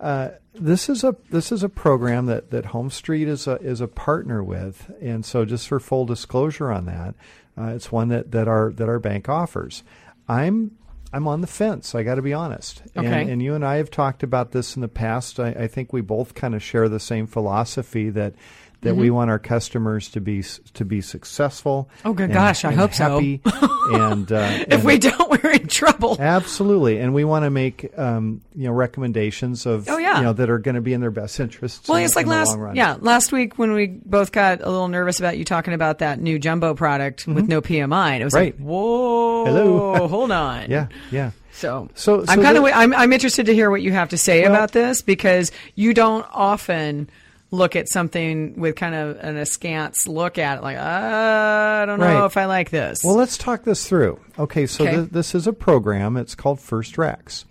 Uh, this is a this is a program that, that Home Street is a is a partner with, and so just for full disclosure on that, uh, it's one that, that our that our bank offers. I'm I'm on the fence. I got to be honest. Okay. And, and you and I have talked about this in the past. I, I think we both kind of share the same philosophy that that Mm-hmm. we want our customers to be to be successful. Oh, good and- gosh, I hope so. and uh, if and- we don't, we're in trouble. Absolutely, and we want to make um, you know recommendations of Oh, yeah. you know that are going to be in their best interests. Well, in, it's like last yeah last week when we both got a little nervous about you talking about that new jumbo product with no PMI. And it was Mm-hmm. Right. like, whoa, Hello. hold on. yeah, yeah. So, So- I'm kind of I'm I'm interested to hear what you have to say Well- about this because you don't often look at something with kind of an askance look at it like "Uh, I don't know Right. if I like this. Well, let's talk this through. Okay, so Okay. thi- this is a program. It's called First Rex,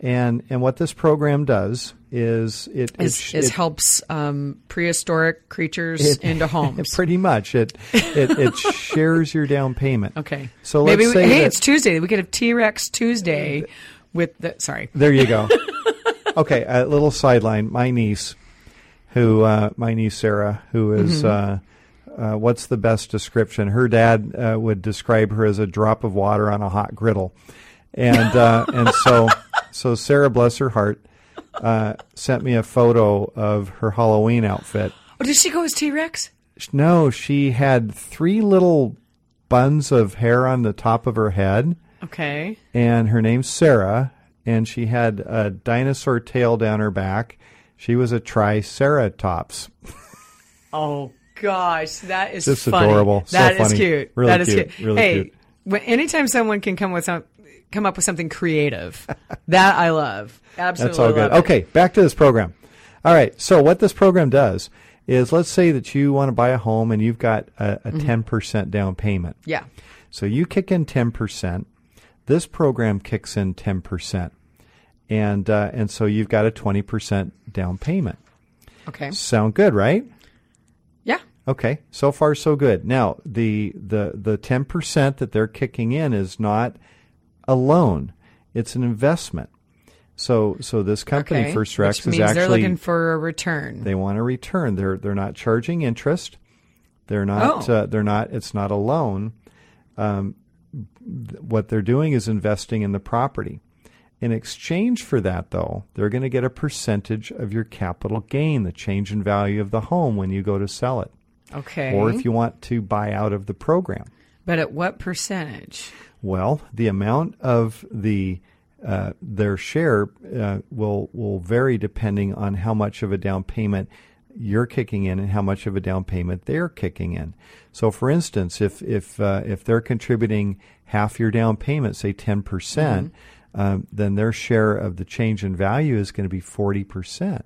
and and what this program does is it it, is, it- helps um, prehistoric creatures it- into homes. pretty much it it, it shares your down payment. okay, So maybe let's we, say hey, it's Tuesday. We could have T Rex Tuesday with the sorry. There you go. okay, a little sideline. My niece, who uh, my niece Sarah, who is, Mm-hmm. uh, uh, what's the best description? Her dad uh, would describe her as a drop of water on a hot griddle, and uh, and so so Sarah, bless her heart, uh, sent me a photo of her Halloween outfit. Oh, did she go as T Rex? No, she had three little buns of hair on the top of her head Okay. and her name's Sarah, and she had a dinosaur tail down her back. She was a Triceratops. Oh gosh, that is Just funny. adorable. So That is funny. cute. Really That is cute. cute. Really hey, cute. anytime someone can come with some, come up with something creative, that I love. Absolutely, That's all good. Okay, back to this program. All right, so what this program does is let's say that you want to buy a home and you've got a, a mm-hmm. 10% down payment. Yeah. So you kick in 10%. This program kicks in 10%. And, uh, and so you've got a 20% down payment. Okay. Sound good, right? Yeah. Okay, so far so good. Now the the the ten percent that they're kicking in is not a loan; it's an investment. So so this company Okay. First Which Rex is means they're actually looking for a return. they want a return. They're they're not charging interest. They're not. Oh. Uh, they're not. It's not a loan. Um, th- what they're doing is investing in the property. In exchange for that, though, they're going to get a percentage of your capital gain, the change in value of the home when you go to sell it okay. or if you want to buy out of the program. but at what percentage? Well, the amount of the uh, their share uh, will will vary depending on how much of a down payment you're kicking in and how much of a down payment they're kicking in. So, for instance, if if uh, if they're contributing half your down payment, say ten percent, um, then their share of the change in value is going to be forty percent.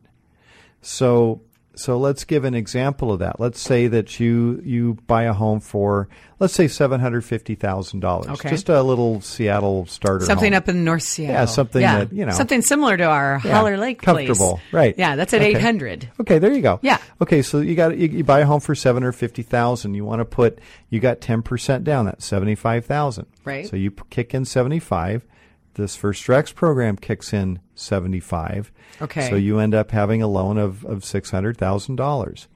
So so let's give an example of that. Let's say that you you buy a home for let's say seven hundred fifty thousand dollars. Okay. Just a little Seattle starter. Something home. up in North Seattle. Yeah, something Yeah. that, you know. something similar to our Yeah, Haller Lake place. comfortable, right. Yeah, that's at Okay. eight hundred. Okay, there you go. Yeah. Okay, so you got you, you buy a home for seven hundred fifty thousand. You want to put you got ten percent down. That's seventy five thousand. Right. So you kick in seventy five. This First Rex program kicks in 75. Okay. So you end up having a loan of, of $600,000. dollars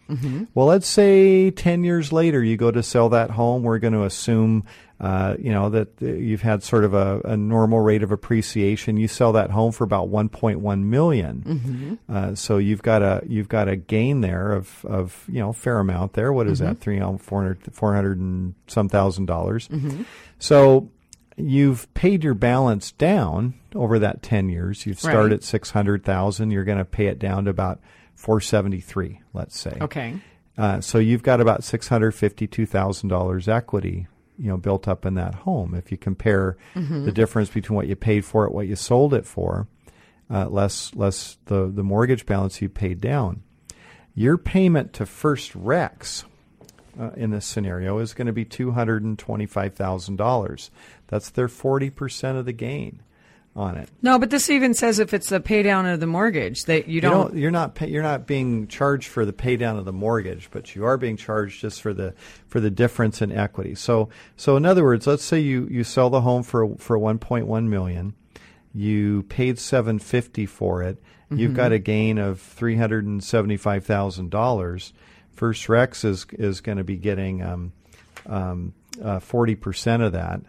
Well, let's say 10 years later you go to sell that home. We're going to assume, uh, you know, that uh, you've had sort of a, a normal rate of appreciation. You sell that home for about 1.1 million. Uh, so you've got a you've got a gain there of, of you know fair amount there. What is that? Three, know, 400, 400 and some thousand dollars. So you've paid your balance down over that 10 years. You've started Right. at 600,000. You're going to pay it down to about 473, let's say. Okay. Uh, so you've got about $652,000 equity, you know, built up in that home. If you compare the difference between what you paid for it, what you sold it for, uh, less less the, the mortgage balance you paid down. Your payment to First Rex uh, in this scenario is going to be $225,000. That's their 40% of the gain on it. No, but this even says if it's the pay down of the mortgage that you You don't. don't, you're not pay, you're not being charged for the pay down of the mortgage, but you are being charged just for the for the difference in equity. So so in other words, let's say you, you sell the home for for 1.1 million, you paid 750 for it, you've got a gain of 375 thousand dollars. First Rex is is going to be getting um, um, uh, 40% of that.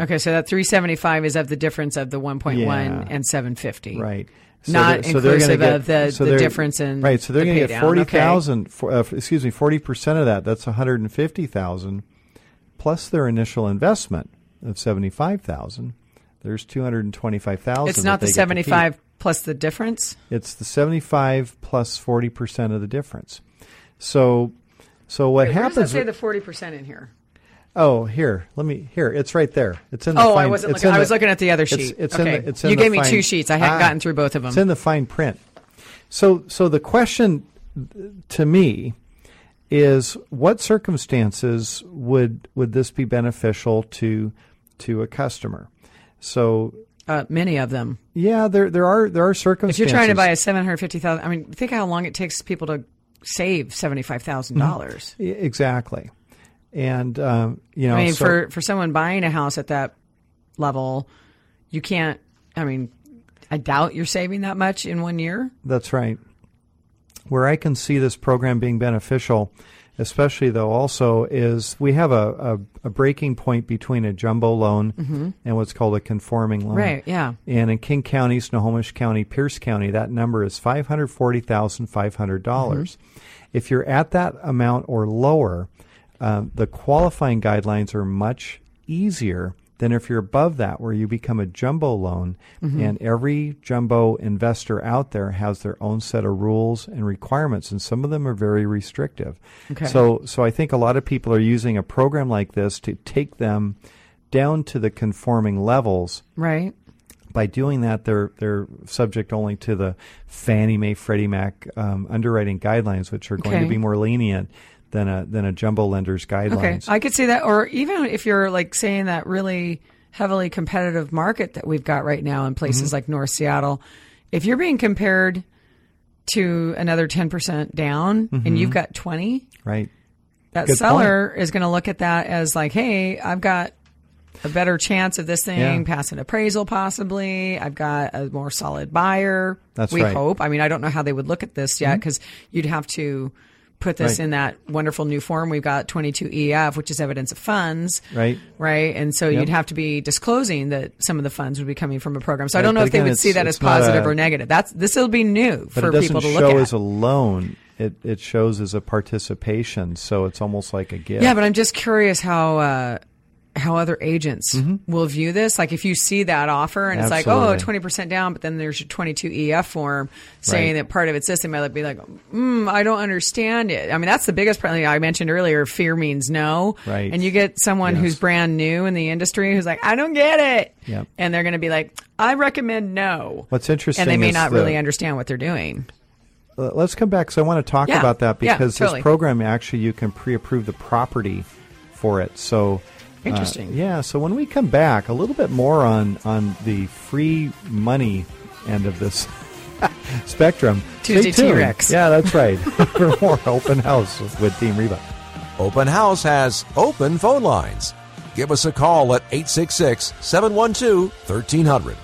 okay, so that 375 is of the difference of the 1.1 Yeah. and 750. Right. Not they're- they're gonna inclusive of the- the difference in right. So they're the going to get forty thousand. For, uh, excuse me, forty percent of that. That's one hundred and fifty thousand, plus their initial investment of seventy five thousand. There's two hundred and twenty five thousand. It's not the 75 plus the difference. It's the seventy five plus forty percent of the difference. So, so what Where does happens? that say the 40% in here? oh, here. Let me. Here. It's right there. It's in the. Oh, I wasn't it's looking. in I the- was looking at the other sheet. It's, okay. in the, it's in you gave me two sheets. I hadn't Ah, gotten through both of them. It's in the fine print. So, so the question to me is, what circumstances would would this be beneficial to to a customer? So, uh, many of them. yeah, there there are there are circumstances. If you're trying to buy a 750,000, I mean, think how long it takes people to save $75,000. dollars E- exactly, and um, you know, I mean, so- for, for someone buying a house at that level, you can't, I mean, I doubt you're saving that much in one year. That's right. Where I can see this program being beneficial, especially though, also is we have a, a, a breaking point between a jumbo loan and what's called a conforming loan. Mm-hmm. Right, yeah. And in King County, Snohomish County, Pierce County, that number is five hundred forty thousand five hundred dollars. If you're at that amount or lower, um, the qualifying guidelines are much easier than if you're above that, where you become a jumbo loan, Mm-hmm. and every jumbo investor out there has their own set of rules and requirements, and some of them are very restrictive. Okay. So, so I think a lot of people are using a program like this to take them down to the conforming levels Right. by doing that, they're they're subject only to the Fannie Mae, Freddie Mac um, underwriting guidelines, which are going Okay. to be more lenient than a than a jumbo lender's guidelines. Okay. I could see that. Or even if you're like saying that really heavily competitive market that we've got right now in places Mm-hmm. like North Seattle, if you're being compared to another 10% down Mm-hmm. and you've got 20, right? that Good seller is going to look at that as like, hey, I've got a better chance of this thing Yeah. passing appraisal, possibly. I've got a more solid buyer. That's we right. Mm-hmm. hope. I mean, I don't know how they would look at this yet because you'd have to put this Right. in that wonderful new form. We've got 22EF, which is evidence of funds. Right. Right. And so Yep. you'd have to be disclosing that some of the funds would be coming from a program. So I don't know but if they would see that as positive a- or negative. That's this will be new But for it doesn't people to show look at. as a loan. It it shows as a participation, so it's almost like a gift. Yeah, but I'm just curious how uh, how other agents will view this. Like if you see that offer and it's like, oh, Mm-hmm. 20% down, but then there's your 22 EF form saying Right. that part of it's this, they might be like, mm, I don't understand it. I mean, that's the biggest problem. I mentioned earlier, fear means no. Right. And you get someone Yes. who's brand new in the industry who's like, I don't get it. Yep. And they're going to be like, I recommend no. What's interesting And they may not the- really understand what they're doing. Let's come back because I want to talk Yeah, about that yeah, because totally. this program actually you can pre-approve the property for it. So uh, Interesting. yeah. So when we come back, a little bit more on on the free money end of this spectrum. Stay Tuesday. T-Rex. Yeah, that's right. for more open house with Team Reba. Open House has open phone lines. Give us a call at 866 712 1300.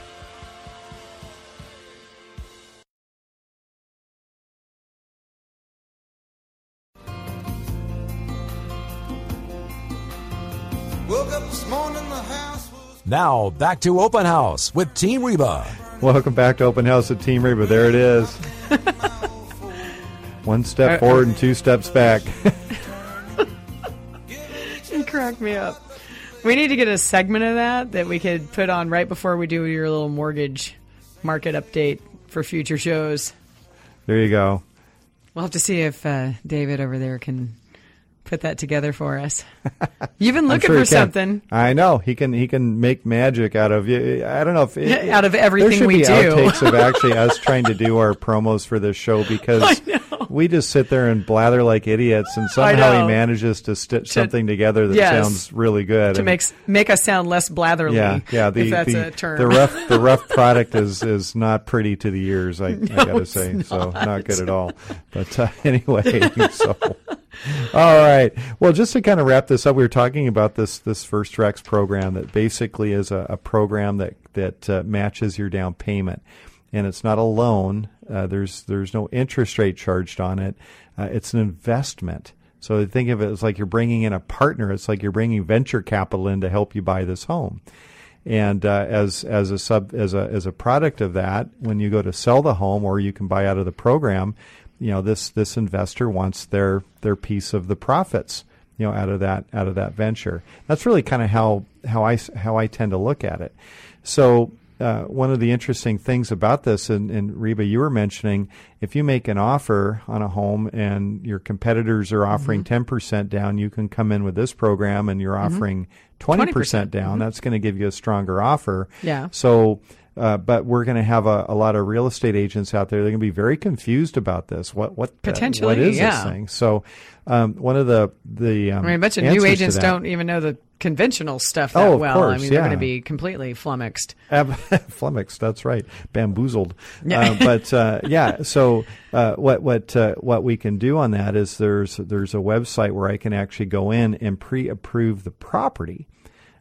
Now, back to Open House with Team Reba. Welcome back to Open House with Team Reba. There it is. One step forward and two steps back. You crack me up. We need to get a segment of that that we could put on right before we do your little mortgage market update for future shows. there you go. We'll have to see if uh, David over there can put that together for us. You've been looking sure for something. I know he can. He can make magic out of you. I don't know if it, Out of everything there should we be do. outtakes of actually us trying to do our promos for this show because we just sit there and blather like idiots, and somehow he manages to stitch something together that yes. sounds really good. To And- make make us sound less blatherly. yeah, yeah. The if that's the, a term. the rough the rough product is is not pretty to the ears. I, I gotta it's say, so not. not good at all. But uh, anyway, so all right. Well, just to kind of wrap this up, we were talking about this this First Rex program that basically is a, a program that that uh, matches your down payment, and it's not a loan. Uh, there's there's no interest rate charged on it. Uh, it's an investment. So think of it as like you're bringing in a partner. It's like you're bringing venture capital in to help you buy this home. And uh, as as a sub as a as a product of that, when you go to sell the home or you can buy out of the program, you know this this investor wants their their piece of the profits, you know, out of that out of that venture. That's really kind of how how I how I tend to look at it. So uh, one of the interesting things about this, and, and Reba, you were mentioning, if you make an offer on a home and your competitors are offering mm-hmm. 10% down, you can come in with this program and you're mm-hmm. offering 20%, 20%, down. Mm-hmm. That's going to give you a stronger offer. Yeah. So, uh, but we're going to have a, a lot of real estate agents out there. They're going to be very confused about this. What what uh, Potentially, what is yeah. this thing? So, um, one of the the um, I mean, I bet you answers new agents don't even know the conventional stuff that Oh, of well. I course, mean, they're going to be completely flummoxed. Ab- flummoxed. That's right. Bamboozled. Yeah. Uh, but uh, yeah. So uh, what what uh, what we can do on that is there's there's a website where I can actually go in and pre-approve the property.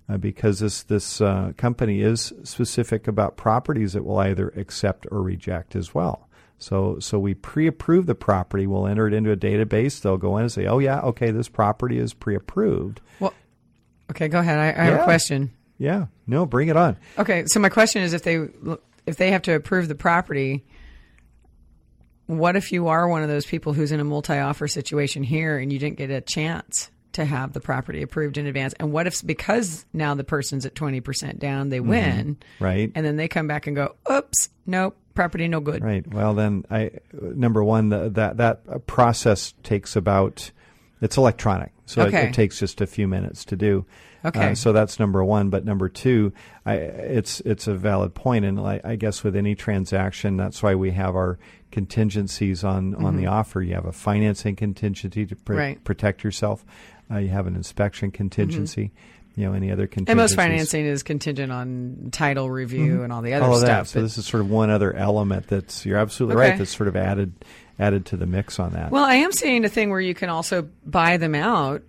Uh, because this this uh, company is specific about properties that will either accept or reject as well. So so we pre-approve the property. We'll enter it into a database. They'll go in and say, "Oh yeah, okay, this property is pre-approved." Well, okay, go ahead. I, I have a question. Yeah, no, bring it on. Okay, so my question is, if they if they have to approve the property, what if you are one of those people who's in a multi-offer situation here and you didn't get a chance to have the property approved in advance? And what if because now the person's at twenty percent down, they win, Right. and then they come back and go, "Oops, nope, property no good." Right. Well, then, I number one, the, that that process takes about it's electronic, so Okay. it, it takes just a few minutes to do. Okay. Uh, so that's number one. But number two, I, it's it's a valid point, and I, I guess with any transaction, that's why we have our contingencies on on the offer. You have a financing contingency to pr- Mm-hmm. Right. Mm-hmm. protect yourself. Uh, you have an inspection contingency. You know, any other contingency. And most financing is contingent on title review and all the other all of stuff. that. So this is sort of one other element that's you're absolutely Okay. right. That's sort of added added to the mix on that. well, I am seeing a thing where you can also buy them out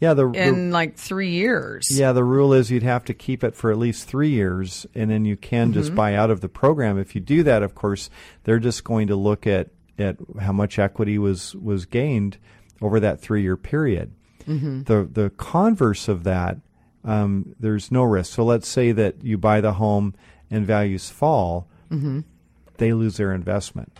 yeah, the, the in like three years. yeah the rule is you'd have to keep it for at least three years, and then you can Mm-hmm. just buy out of the program. If you do that, of course, they're just going to look at at how much equity was was gained over that three year period. Mm-hmm. The the converse of that, um, there's no risk. So let's say that you buy the home and values fall, Mm-hmm. they lose their investment.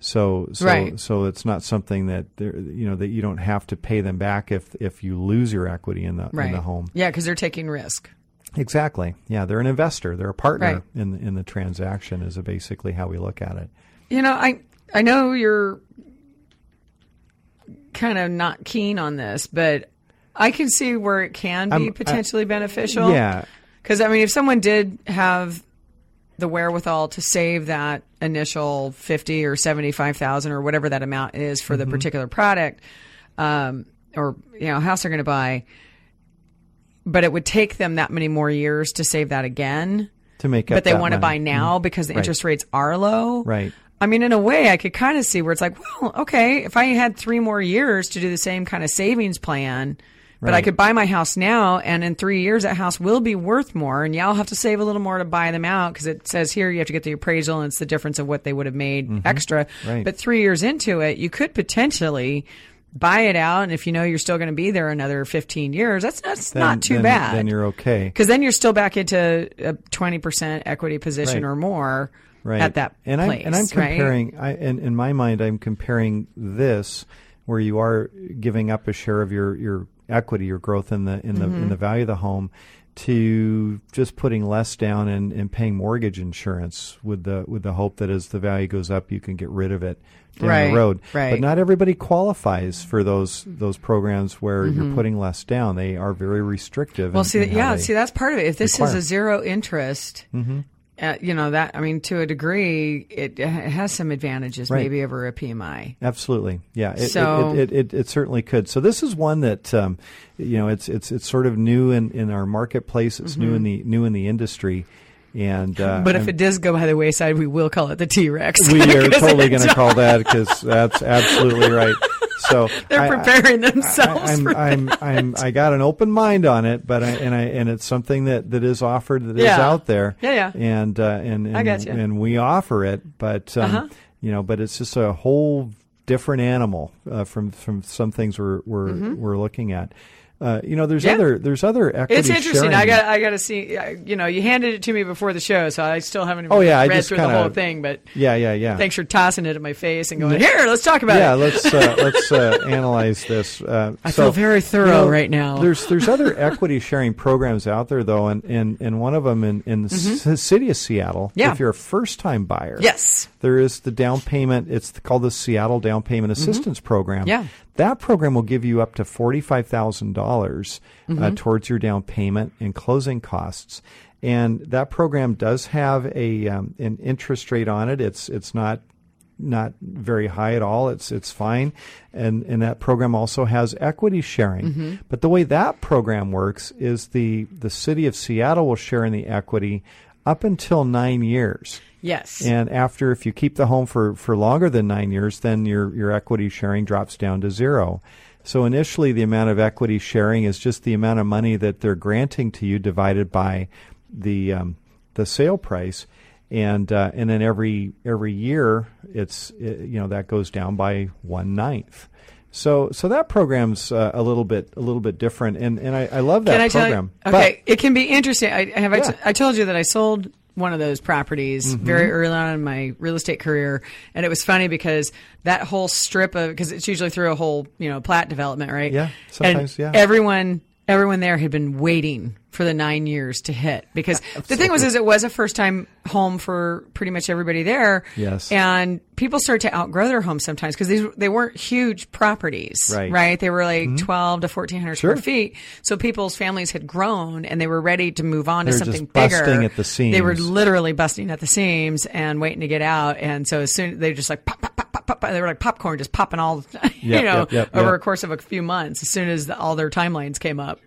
So so Right. so it's not something that you know that you don't have to pay them back if if you lose your equity in the right. in the home. Yeah, because they're taking risk. Exactly. Yeah, they're an investor. They're a partner Right. in in the transaction. Is basically how we look at it. You know, I I know you're kind of not keen on this, but I can see where it can be I- potentially beneficial. Yeah. Because I mean, if someone did have the wherewithal to save that initial fifty or seventy-five thousand or whatever that amount is for Mm-hmm. the particular product, um, or you know, house they're going to buy, but it would take them that many more years to save that again. To make up But they want to buy now because the Right. interest rates are low. Right. I mean, in a way, I could kind of see where it's like, well, okay, if I had three more years to do the same kind of savings plan, But I could buy my house now, and in three years, that house will be worth more. And yeah, I'll have to save a little more to buy them out because it says here you have to get the appraisal, and it's the difference of what they would have made extra. Mm-hmm. Right. But three years into it, you could potentially buy it out, and if you know you're still going to be there another 15 years, that's that's Then- not too then- bad. Then you're okay. because then you're still back into a 20% equity position Right. or more right. at that and place. I'm and I'm right? comparing. I in, in my mind, I'm comparing this where you are giving up a share of your your equity, your growth in the in the Mm-hmm. in the value of the home, to just putting less down and, and paying mortgage insurance with the with the hope that as the value goes up, you can get rid of it down Right, the road. right. But not everybody qualifies for those those programs where Mm-hmm. you're putting less down. They are very restrictive. Well, in- see, in yeah, see, that's part of it. If this is a zero interest, Mm-hmm. Uh, you know that I mean, to a degree, it, it has some advantages Right. maybe over a PMI. Absolutely, yeah. It, So- it, it, it, certainly could. So this is one that um, you know it's it's it's sort of new in, in our marketplace. It's new in the new in the industry, and uh, Mm-hmm. But if I'm- it does go by the wayside, we will call it the T Rex. we are totally going to call that because that's absolutely right. So They're I- I- preparing themselves I, am for I'm, I'm, I got an open mind on it, but I, and I, and it's something that, that is offered that is Yeah. out there. Yeah, yeah. And, uh, and, and, I got you. and we offer it, but, um, Uh-huh. you know, but it's just a whole different animal, uh, from, from some things we're, we're, we're looking at. Uh, you know, there's Mm-hmm. Yeah. other, there's other equity It's interesting. sharing. I got I got to see. You know, you handed it to me before the show, so I still haven't Oh, yeah, I just through the kinda- the whole thing. But yeah, yeah, yeah. thanks for tossing it at my face and going, "Here, let's talk about yeah, it." let's uh, let's uh, analyze this. Uh, I so, feel very thorough right now. There's there's other equity sharing programs out there though, and and, and one of them in in the c- city of Seattle. Mm-hmm. Yeah. If you're a first time buyer, Yes. there is the down payment. It's called the Seattle Down Payment Assistance Program. Mm-hmm. Yeah. That program will give you up to forty five thousand dollars Mm-hmm. uh, towards your down payment and closing costs. And that program does have a um, an interest rate on it. It's it's not not very high at all. It's it's fine, and and that program also has equity sharing. Mm-hmm. But the way that program works is the the city of Seattle will share in the equity up until nine years. Yes. And after, if you keep the home for, for longer than nine years, then your, your equity sharing drops down to zero. So initially, the amount of equity sharing is just the amount of money that they're granting to you divided by the um, the sale price, and uh, and then every every year, it's it, you know that goes down by one ninth. So so that program's uh, a little bit a little bit different, and and I, I love that I program. you? Okay, it can be interesting. I have. I Yeah. t- I told you that I sold one of those properties Mm-hmm. very early on in my real estate career, and it was funny because that whole strip of because it's usually through a whole you know plat development, right? Yeah, And sometimes, yeah. Everyone. Everyone there had been waiting for the nine years to hit because the thing was, is it was a first time home for pretty much everybody there. Yes. And people start to outgrow their homes sometimes because these, they weren't huge properties. Right. Right. They were like 12 to 1400 Sure. square feet. So people's families had grown and they were ready to move on They to something bigger. at the seams. They were literally busting at the seams and waiting to get out. And so as soon they just like pop, pop, pop, pop, pop, they were like popcorn, just popping all, you know, yep, yep, over yep. a course of a few months. As soon as the, all their timelines came up.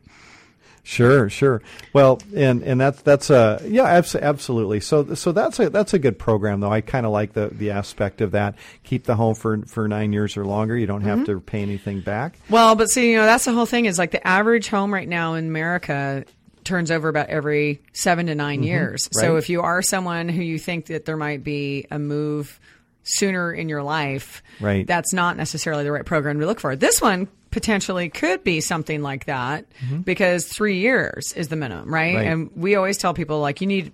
Sure, sure. Well, and and that's that's a yeah, abs- absolutely. So so that's a that's a good program though. I kind of like the the aspect of that. Keep the home for for nine years or longer. You don't have Mm-hmm. to pay anything back. Well, but see, you know, that's the whole thing is like the average home right now in America turns over about every seven to 9 years. So Mm-hmm. Right. if you are someone who you think that there might be a move sooner in your life, Right. that's not necessarily the right program to look for. This one potentially could be something like that because three years is the minimum, right? Mm-hmm. Right. And we always tell people like you need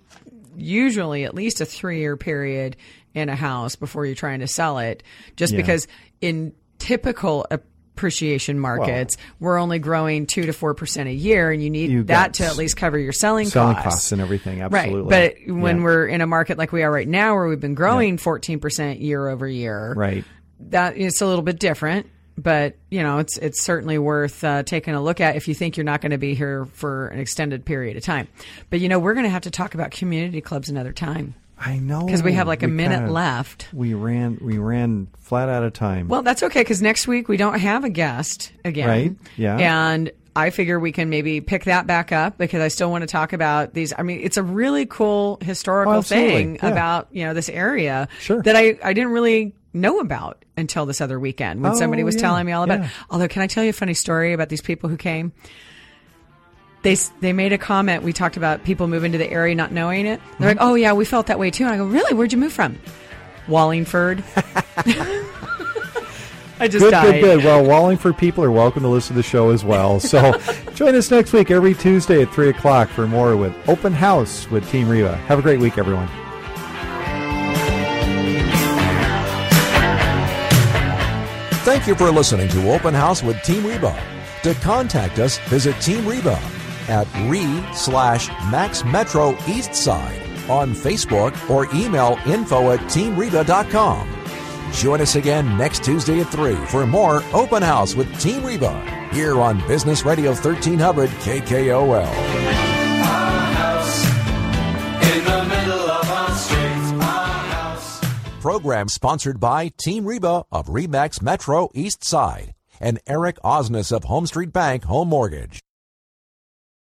usually at least a three year period in a house before you're trying to sell it, just Yeah. because in typical appreciation markets, we're only growing two to four percent a year, and you need You that to at least cover your selling, Selling costs. costs and everything. Absolutely. Right, but when Yeah. we're in a market like we are right now, where we've been growing fourteen percent year over year, right. that it's a little bit different. But you know, it's it's certainly worth uh, taking a look at if you think you're not going to be here for an extended period of time. But you know, we're going to have to talk about community clubs another time I know because we have like a We minute kinda- left. We ran we ran flat out of time. Well, that's okay because next week we don't have a guest again. Right, yeah. And I figure we can maybe pick that back up because I still want to talk about these. I mean, it's a really cool historical Oh, thing yeah. about, you know, this area Sure. that I, I didn't really know about until this other weekend when Oh, somebody was yeah, telling me all about yeah. it. Although, can I tell you a funny story about these people who came? They, they made a comment. We talked about people moving to the area not knowing it. They're like, mm-hmm. oh, yeah, we felt that way too. And I go, really? Where'd you move from? Wallingford. I just Good, died. good, good. Well, Wallingford people are welcome to listen to the show as well. So join us next week every Tuesday at 3 o'clock for more with Open House with Team Reba. Have a great week, everyone. Thank you for listening to Open House with Team Reba. To contact us, visit Team Reba at re slash Max Metro East Side on Facebook or email info at teamreba.com. Join us again next Tuesday at 3 for more Open House with Team Reba here on Business Radio 1300 KKOL. Program sponsored by Team Reba of Remax Metro East Side and Eric Osnes of Home Street Bank Home Mortgage.